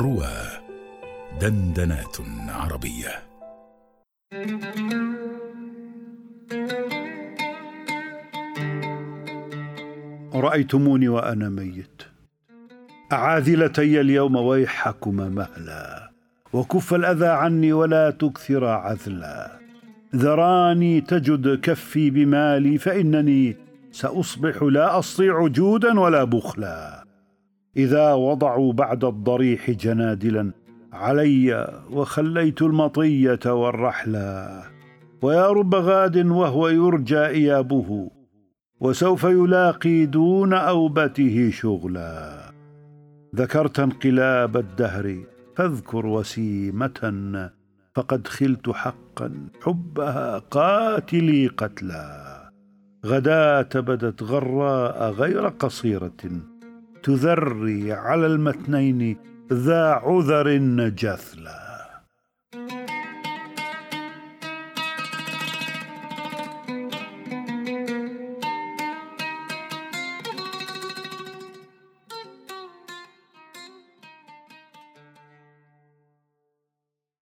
روى دندنات عربية. رأيتموني وأنا ميت. أعاذلتي اليوم ويحكما مهلا. وكف الأذى عني ولا تكثر عذلا. ذراني تجد كفي بمالي فإنني سأصبح لا أستطيع جودا ولا بخلا. إذا وضعوا بعد الضريح جنادلا علي وخليت المطية والرحلا ويا رب غاد وهو يرجى إيابه وسوف يلاقي دون أوبته شغلا. ذكرت انقلاب الدهر فاذكر وسيمة فقد خلت حقا حبها قاتلي قتلا. غداة بدت غراء غير قصيرة تذري على المتنين ذا عذر جثلا.